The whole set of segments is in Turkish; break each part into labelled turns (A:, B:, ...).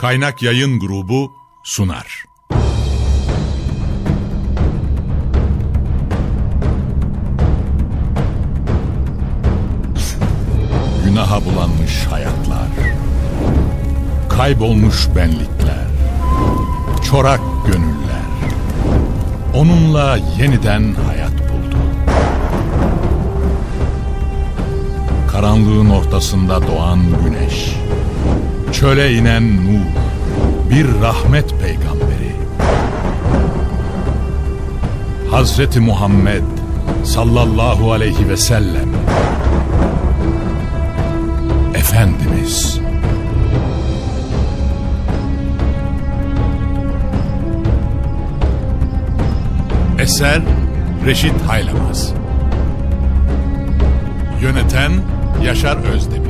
A: Kaynak Yayın Grubu sunar. Günaha bulanmış hayatlar, kaybolmuş benlikler, çorak gönüller, onunla yeniden hayat buldu. Karanlığın ortasında doğan güneş, çöle inen nur, bir rahmet peygamberi. Hazreti Muhammed sallallahu aleyhi ve sellem Efendimiz. Eser Reşit Haylamaz. Yöneten Yaşar Özdemir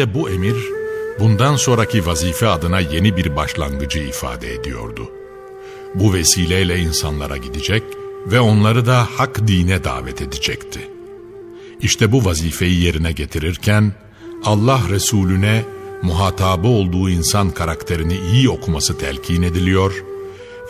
A: de bu emir bundan sonraki vazife adına yeni bir başlangıcı ifade ediyordu. Bu vesileyle insanlara gidecek ve onları da hak dine davet edecekti. İşte bu vazifeyi yerine getirirken Allah Resulüne muhatabı olduğu insan karakterini iyi okuması telkin ediliyor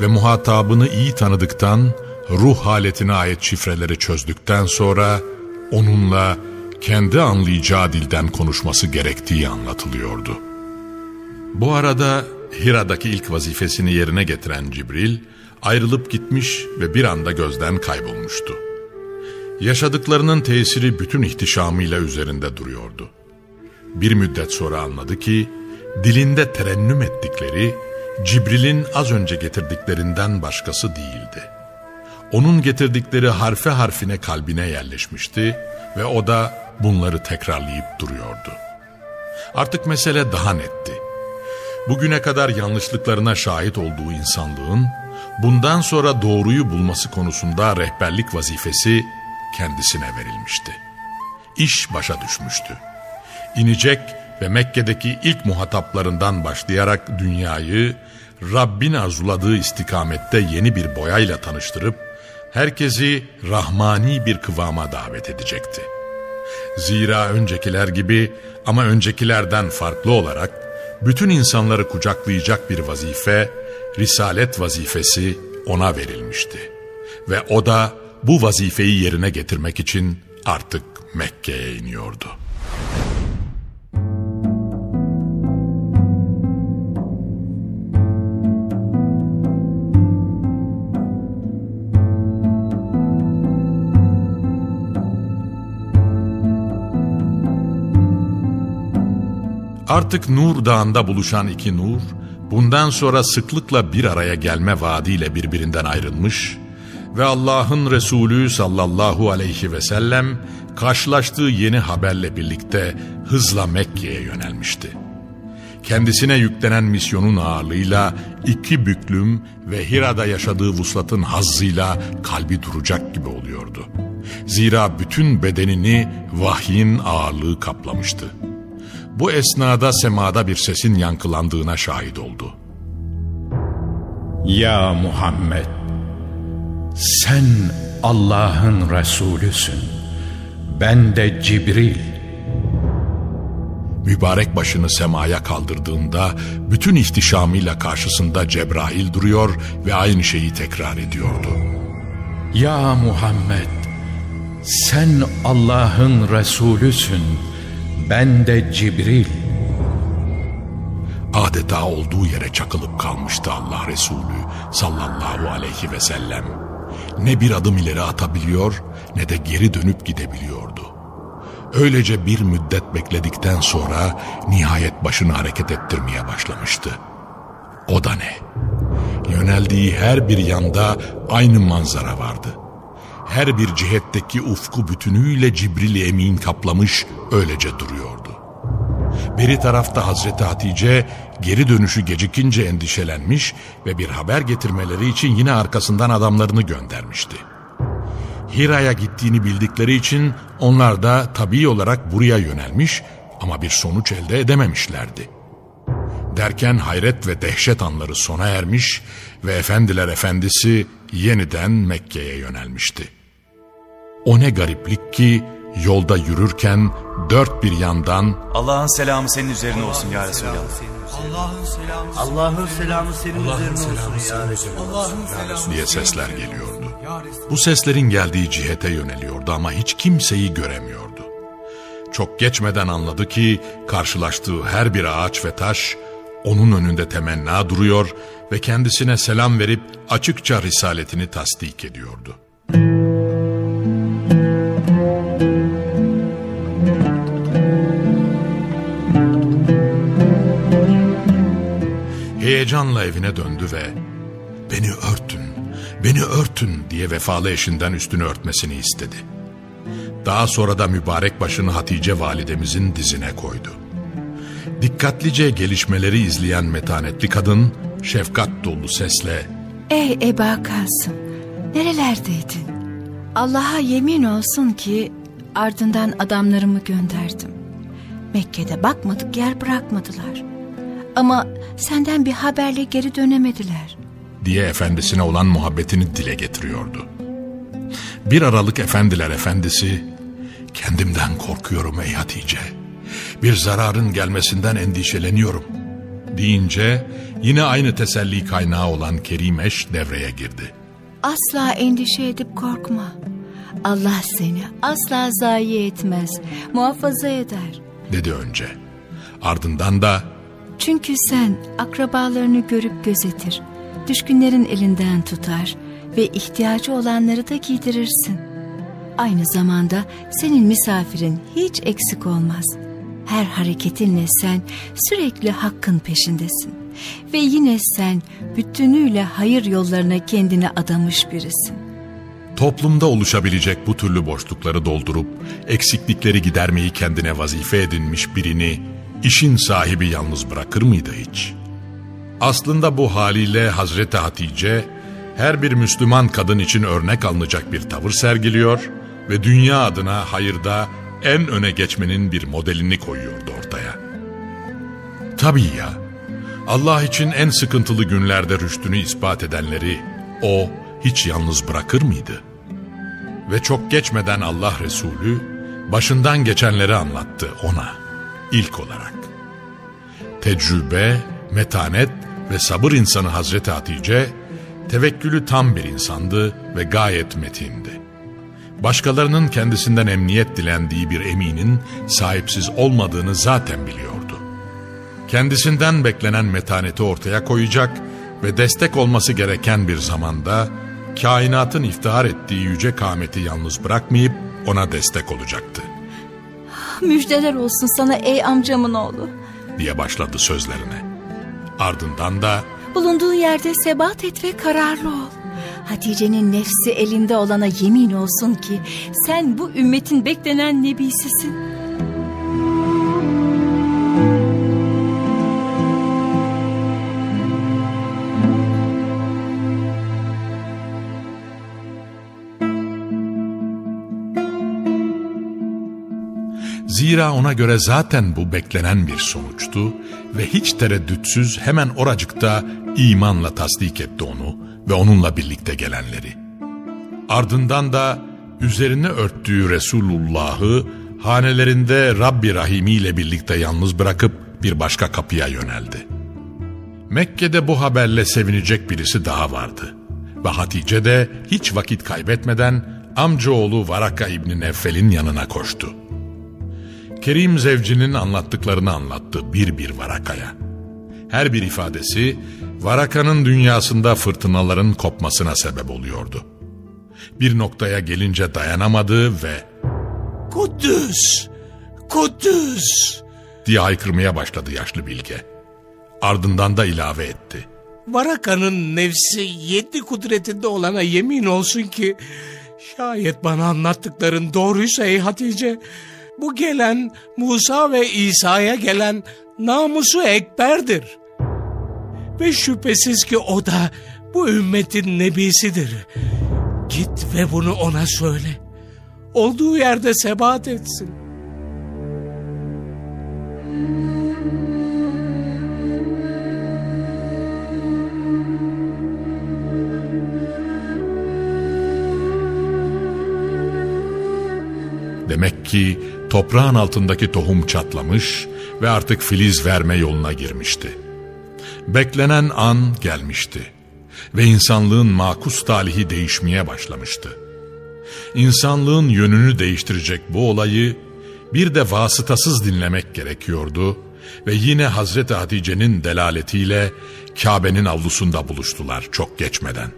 A: ve muhatabını iyi tanıdıktan, ruh haletine ait şifreleri çözdükten sonra onunla kendi anlayacağı dilden konuşması gerektiği anlatılıyordu. Bu arada Hira'daki ilk vazifesini yerine getiren Cibril ayrılıp gitmiş ve bir anda gözden kaybolmuştu. Yaşadıklarının tesiri bütün ihtişamıyla üzerinde duruyordu. Bir müddet sonra anladı ki dilinde terennüm ettikleri Cibril'in az önce getirdiklerinden başkası değildi. Onun getirdikleri harfe harfine kalbine yerleşmişti ve o da bunları tekrarlayıp duruyordu. Artık mesele daha netti. Bugüne kadar yanlışlıklarına şahit olduğu insanlığın bundan sonra doğruyu bulması konusunda rehberlik vazifesi kendisine verilmişti. İş başa düşmüştü. İnecek ve Mekke'deki ilk muhataplarından başlayarak dünyayı Rabbin arzuladığı istikamette yeni bir boyayla tanıştırıp herkesi rahmani bir kıvama davet edecekti. Zira öncekiler gibi ama öncekilerden farklı olarak bütün insanları kucaklayacak bir vazife, risalet vazifesi ona verilmişti. Ve o da bu vazifeyi yerine getirmek için artık Mekke'ye iniyordu. Artık Nur Dağı'nda buluşan iki nur, bundan sonra sıklıkla bir araya gelme vaadiyle birbirinden ayrılmış ve Allah'ın Resulü sallallahu aleyhi ve sellem karşılaştığı yeni haberle birlikte hızla Mekke'ye yönelmişti. Kendisine yüklenen misyonun ağırlığıyla iki büklüm ve Hira'da yaşadığı vuslatın hazzıyla kalbi duracak gibi oluyordu. Zira bütün bedenini vahyin ağırlığı kaplamıştı. Bu esnada semada bir sesin yankılandığına şahit oldu.
B: Ya Muhammed, sen Allah'ın Resulüsün. Ben de Cibril.
A: Mübarek başını semaya kaldırdığında bütün ihtişamıyla karşısında Cebrail duruyor ve aynı şeyi tekrar ediyordu.
B: Ya Muhammed, sen Allah'ın Resulüsün. Ben de Cibril.
A: Adeta olduğu yere çakılıp kalmıştı Allah Resulü sallallahu aleyhi ve sellem. Ne bir adım ileri atabiliyor ne de geri dönüp gidebiliyordu. Öylece bir müddet bekledikten sonra nihayet başını hareket ettirmeye başlamıştı. O da ne? Yöneldiği her bir yanda aynı manzara vardı. Her bir cihetteki ufku bütünüyle Cibril Emin kaplamış öylece duruyordu. Beri tarafta Hazreti Hatice geri dönüşü gecikince endişelenmiş ve bir haber getirmeleri için yine arkasından adamlarını göndermişti. Hira'ya gittiğini bildikleri için onlar da tabii olarak buraya yönelmiş ama bir sonuç elde edememişlerdi. Derken hayret ve dehşet anları sona ermiş ve efendiler efendisi yeniden Mekke'ye yönelmişti. O ne gariplik ki yolda yürürken dört bir yandan
C: Allah'ın selamı senin üzerine olsun ya Resulallah.
D: Allah'ın selamı
E: Allah'ın selamı senin üzerine olsun ya Resulallah.
A: Diye sesler geliyordu. Bu seslerin geldiği cihete yöneliyordu ama hiç kimseyi göremiyordu. Çok geçmeden anladı ki karşılaştığı her bir ağaç ve taş onun önünde temenna duruyor ve kendisine selam verip açıkça risaletini tasdik ediyordu. Heyecanla evine döndü ve beni örtün, beni örtün diye vefalı eşinden üstünü örtmesini istedi. Daha sonra da mübarek başını Hatice validemizin dizine koydu. Dikkatlice gelişmeleri izleyen metanetli kadın şefkat dolu sesle
F: Ey Eba Kasım, nerelerdeydin? Allah'a yemin olsun ki ardından adamlarımı gönderdim. Mekke'de bakmadık yer bırakmadılar. Ama senden bir haberle geri dönemediler.
A: diye efendisine olan muhabbetini dile getiriyordu. Bir aralık efendiler efendisi, kendimden korkuyorum ey Hatice, bir zararın gelmesinden endişeleniyorum deyince yine aynı teselli kaynağı olan Kerimeş devreye girdi.
F: Asla endişe edip korkma. Allah seni asla zayi etmez, muhafaza eder.
A: dedi önce. Ardından da
F: Çünkü sen akrabalarını görüp gözetir, düşkünlerin elinden tutar ve ihtiyacı olanları da giydirirsin. Aynı zamanda senin misafirin hiç eksik olmaz. Her hareketinle sen sürekli hakkın peşindesin. Ve yine sen bütünüyle hayır yollarına kendini adamış birisin.
A: toplumda oluşabilecek bu türlü boşlukları doldurup eksiklikleri gidermeyi kendine vazife edinmiş birini işin sahibi yalnız bırakır mıydı hiç? Aslında bu haliyle Hazreti Hatice her bir Müslüman kadın için örnek alınacak bir tavır sergiliyor ve dünya adına hayırda en öne geçmenin bir modelini koyuyordu ortaya. Tabii ya, Allah için en sıkıntılı günlerde rüştünü ispat edenleri o hiç yalnız bırakır mıydı? Ve çok geçmeden Allah Resulü başından geçenleri anlattı ona ilk olarak. Tecrübe, metanet ve sabır insanı Hazreti Hatice tevekkülü tam bir insandı ve gayet metindi. Başkalarının kendisinden emniyet dilendiği bir eminin sahipsiz olmadığını zaten biliyordu. Kendisinden beklenen metaneti ortaya koyacak ve destek olması gereken bir zamanda kainatın iftihar ettiği yüce kâmeti yalnız bırakmayıp ona destek olacaktı
F: Müjdeler olsun sana ey amcamın oğlu.
A: diye başladı sözlerine. Ardından da
F: Bulunduğun yerde sebat et ve kararlı ol. Hatice'nin nefsi elinde olana yemin olsun ki sen bu ümmetin beklenen nebisisin.
A: Zira ona göre zaten bu beklenen bir sonuçtu ve hiç tereddütsüz hemen oracıkta imanla tasdik etti onu ve onunla birlikte gelenleri. Ardından da üzerine örttüğü Resulullah'ı hanelerinde Rabbi Rahimi ile birlikte yalnız bırakıp bir başka kapıya yöneldi. Mekke'de bu haberle sevinecek birisi daha vardı. Ve Hatice de hiç vakit kaybetmeden amcaoğlu Varaka İbni Neffel'in yanına koştu. Kerim Zevci'nin anlattıklarını anlattı bir bir Varaka'ya. Her bir ifadesi Varaka'nın dünyasında fırtınaların kopmasına sebep oluyordu. Bir noktaya gelince dayanamadı ve
G: Kudüs! Kudüs!
A: diye haykırmaya başladı yaşlı bilge. Ardından da ilave etti.
G: Varaka'nın nefsi yedi kudretinde olana yemin olsun ki Şayet bana anlattıkların doğruysa ey Hatice, bu gelen Musa ve İsa'ya gelen namusu ekberdir. Ve şüphesiz ki o da bu ümmetin nebisidir. Git ve bunu ona söyle. Olduğu yerde sebat etsin.
A: Demek ki toprağın altındaki tohum çatlamış ve artık filiz verme yoluna girmişti. Beklenen an gelmişti ve insanlığın makus talihi değişmeye başlamıştı. İnsanlığın yönünü değiştirecek bu olayı bir de vasıtasız dinlemek gerekiyordu ve yine Hazreti Hatice'nin delaletiyle Kabe'nin avlusunda buluştular çok geçmeden.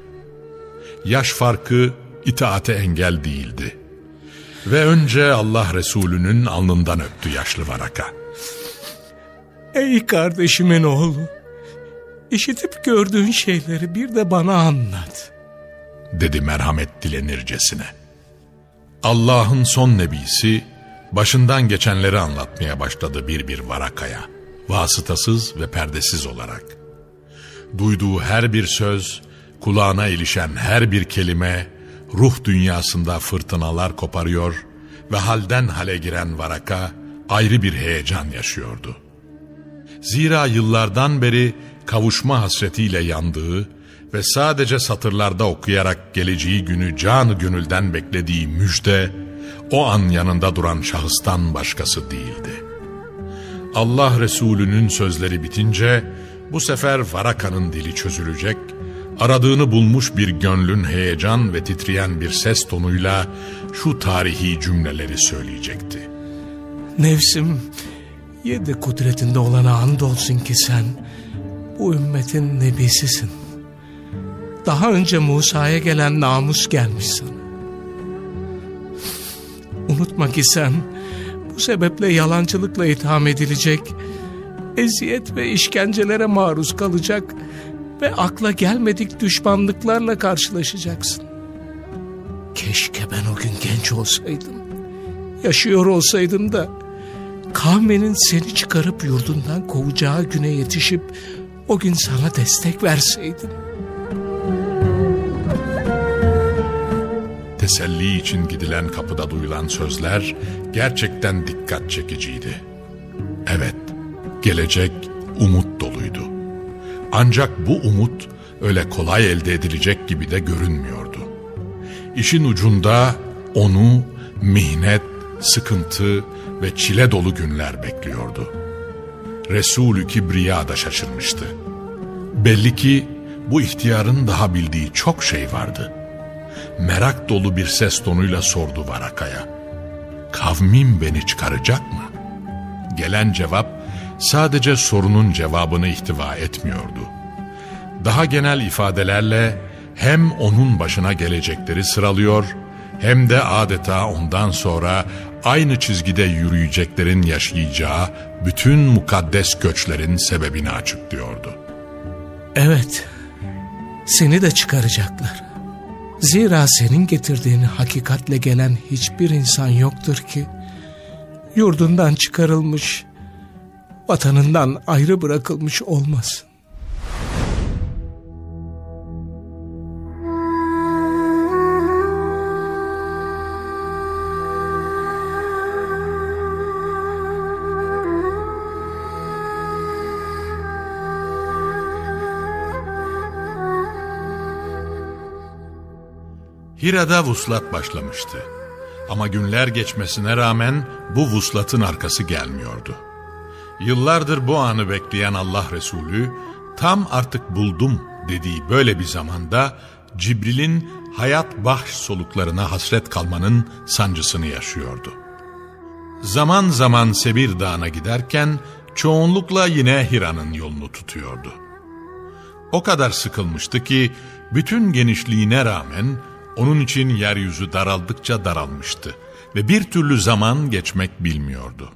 A: Yaş farkı itaate engel değildi. Ve önce Allah Resulü'nün alnından öptü yaşlı varaka.
G: Ey kardeşimin oğlu, işitip gördüğün şeyleri bir de bana anlat.
A: Dedi merhamet dilenircesine. Allah'ın son nebisi başından geçenleri anlatmaya başladı bir bir varakaya. Vasıtasız ve perdesiz olarak. Duyduğu her bir söz, kulağına ilişen her bir kelime, ruh dünyasında fırtınalar koparıyor ve halden hale giren Varaka ayrı bir heyecan yaşıyordu. Zira yıllardan beri kavuşma hasretiyle yandığı ve sadece satırlarda okuyarak geleceği günü canı gönülden beklediği müjde, o an yanında duran şahıstan başkası değildi. Allah Resulü'nün sözleri bitince, bu sefer Varaka'nın dili çözülecek aradığını bulmuş bir gönlün heyecan ve titreyen bir ses tonuyla şu tarihi cümleleri söyleyecekti.
G: Nefsim yedi kudretinde olana andolsun ki sen bu ümmetin nebisisin. Daha önce Musa'ya gelen namus gelmiş sana. Unutma ki sen bu sebeple yalancılıkla itham edilecek, eziyet ve işkencelere maruz kalacak ve akla gelmedik düşmanlıklarla karşılaşacaksın. Keşke ben o gün genç olsaydım. Yaşıyor olsaydım da kavmenin seni çıkarıp yurdundan kovacağı güne yetişip o gün sana destek verseydim.
A: Teselli için gidilen kapıda duyulan sözler gerçekten dikkat çekiciydi. Evet, gelecek umut doluydu. Ancak bu umut öyle kolay elde edilecek gibi de görünmüyordu. İşin ucunda onu mihnet, sıkıntı ve çile dolu günler bekliyordu. Resulü Kibriya da şaşırmıştı. Belli ki bu ihtiyarın daha bildiği çok şey vardı. Merak dolu bir ses tonuyla sordu Varaka'ya. Kavmim beni çıkaracak mı? Gelen cevap sadece sorunun cevabını ihtiva etmiyordu. Daha genel ifadelerle hem onun başına gelecekleri sıralıyor hem de adeta ondan sonra aynı çizgide yürüyeceklerin yaşayacağı bütün mukaddes göçlerin sebebini açıklıyordu.
G: Evet, seni de çıkaracaklar. Zira senin getirdiğin hakikatle gelen hiçbir insan yoktur ki, yurdundan çıkarılmış, vatanından ayrı bırakılmış olmasın.
A: Hira'da vuslat başlamıştı. Ama günler geçmesine rağmen bu vuslatın arkası gelmiyordu. Yıllardır bu anı bekleyen Allah Resulü tam artık buldum dediği böyle bir zamanda Cibril'in hayat bahş soluklarına hasret kalmanın sancısını yaşıyordu. Zaman zaman Sebir Dağı'na giderken çoğunlukla yine Hira'nın yolunu tutuyordu. O kadar sıkılmıştı ki bütün genişliğine rağmen onun için yeryüzü daraldıkça daralmıştı ve bir türlü zaman geçmek bilmiyordu.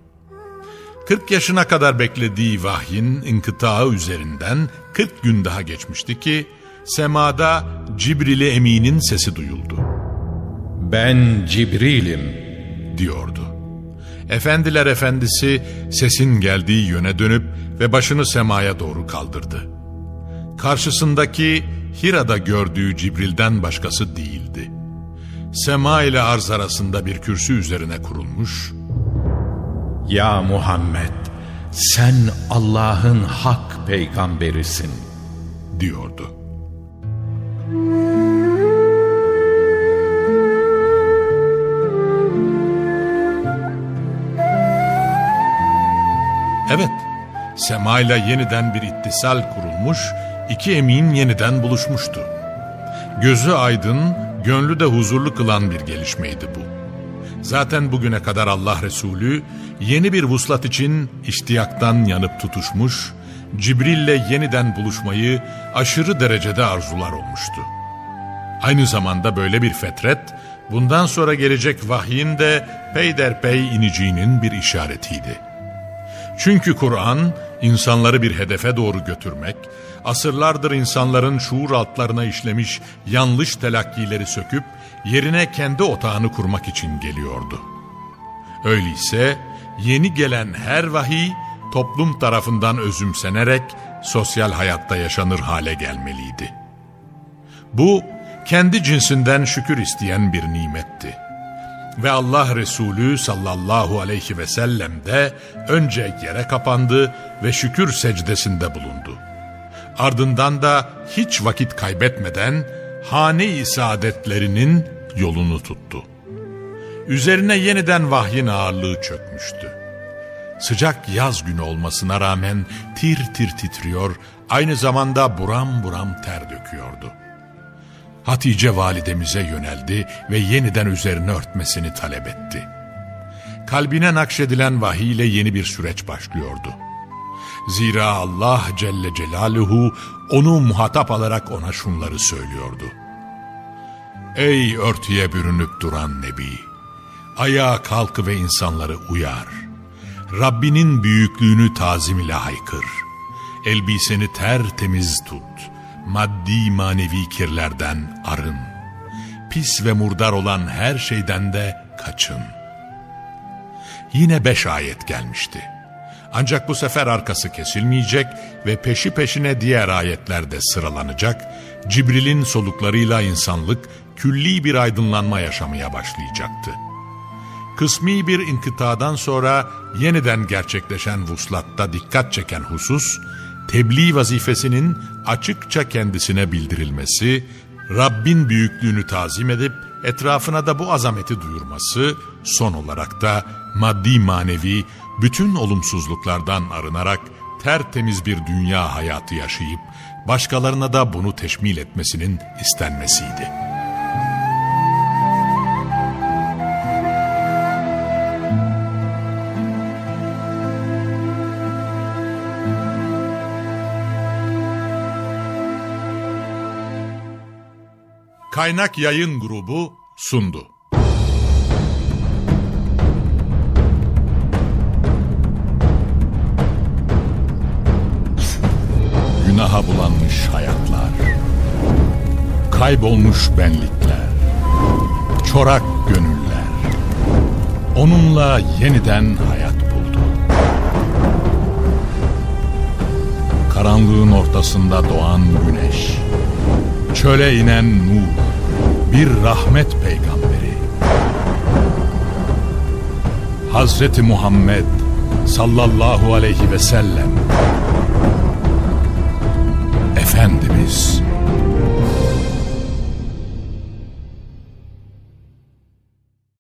A: 40 yaşına kadar beklediği vahyin inkıtağı üzerinden 40 gün daha geçmişti ki semada Cibril-i Emin'in sesi duyuldu.
B: Ben Cibril'im
A: diyordu. Efendiler efendisi sesin geldiği yöne dönüp ve başını semaya doğru kaldırdı. Karşısındaki Hira'da gördüğü Cibril'den başkası değildi. Sema ile arz arasında bir kürsü üzerine kurulmuş.
B: Ya Muhammed sen Allah'ın hak peygamberisin
A: diyordu. Evet, Sema ile yeniden bir ittisal kurulmuş, iki emin yeniden buluşmuştu. Gözü aydın, gönlü de huzurlu kılan bir gelişmeydi bu. Zaten bugüne kadar Allah Resulü yeni bir vuslat için iştiyaktan yanıp tutuşmuş, Cibril'le yeniden buluşmayı aşırı derecede arzular olmuştu. Aynı zamanda böyle bir fetret, bundan sonra gelecek vahyin de peyderpey ineceğinin bir işaretiydi. Çünkü Kur'an insanları bir hedefe doğru götürmek, asırlardır insanların şuur altlarına işlemiş yanlış telakkileri söküp yerine kendi otağını kurmak için geliyordu. Öyleyse yeni gelen her vahiy toplum tarafından özümsenerek sosyal hayatta yaşanır hale gelmeliydi. Bu kendi cinsinden şükür isteyen bir nimetti. Ve Allah Resulü sallallahu aleyhi ve sellem de önce yere kapandı ve şükür secdesinde bulundu. Ardından da hiç vakit kaybetmeden hane-i saadetlerinin yolunu tuttu. Üzerine yeniden vahyin ağırlığı çökmüştü. Sıcak yaz günü olmasına rağmen tir tir titriyor, aynı zamanda buram buram ter döküyordu. Hatice validemize yöneldi ve yeniden üzerine örtmesini talep etti. Kalbine nakşedilen vahiy ile yeni bir süreç başlıyordu. Zira Allah Celle Celaluhu onu muhatap alarak ona şunları söylüyordu. Ey örtüye bürünüp duran Nebi! Ayağa kalk ve insanları uyar. Rabbinin büyüklüğünü tazim ile haykır. Elbiseni tertemiz tut. Maddi manevi kirlerden arın. Pis ve murdar olan her şeyden de kaçın. Yine beş ayet gelmişti. Ancak bu sefer arkası kesilmeyecek ve peşi peşine diğer ayetlerde sıralanacak, Cibril'in soluklarıyla insanlık külli bir aydınlanma yaşamaya başlayacaktı. Kısmi bir inkıtadan sonra yeniden gerçekleşen vuslatta dikkat çeken husus, tebliğ vazifesinin açıkça kendisine bildirilmesi, Rabbin büyüklüğünü tazim edip etrafına da bu azameti duyurması, son olarak da maddi manevi bütün olumsuzluklardan arınarak tertemiz bir dünya hayatı yaşayıp başkalarına da bunu teşmil etmesinin istenmesiydi. Kaynak Yayın Grubu sundu. Günaha bulanmış hayatlar, kaybolmuş benlikler, çorak gönüller, onunla yeniden hayat buldu. Karanlığın ortasında doğan güneş, çöle inen nur, bir rahmet peygamberi. Hazreti Muhammed sallallahu aleyhi ve sellem Efendimiz.